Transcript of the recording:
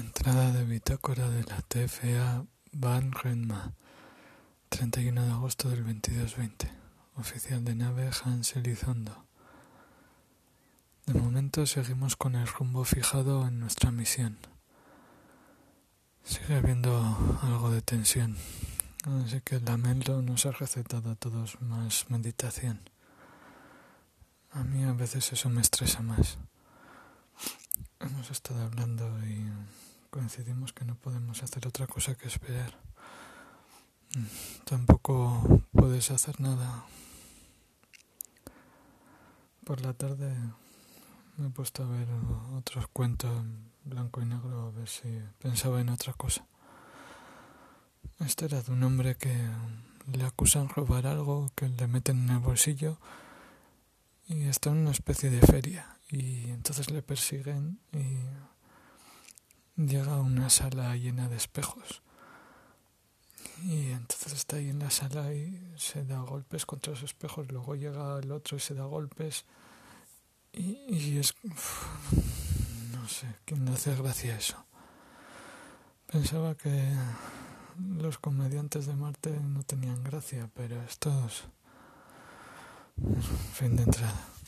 Entrada de bitácora de la TFA Van Renma, 31 de agosto del 2220. Oficial de nave Hans Elizondo. De momento seguimos con el rumbo fijado en nuestra misión. Sigue habiendo algo de tensión, así que Lamelo nos ha recetado a todos más meditación. A mí a veces eso me estresa más. Hemos estado hablando y coincidimos que no podemos hacer otra cosa que esperar. Tampoco puedes hacer nada. Por la tarde me he puesto a ver otros cuentos en blanco y negro a ver si pensaba en otra cosa. Este era de un hombre que le acusan robar algo, que le meten en el bolsillo y está en una especie de feria y entonces le persiguen y llega a una sala llena de espejos. Y entonces está ahí en la sala y se da golpes contra los espejos. Luego llega el otro y se da golpes. Y, es. no sé, ¿quién le hace gracia eso? Pensaba que los comediantes de Marte no tenían gracia, pero estos. Fin de entrada.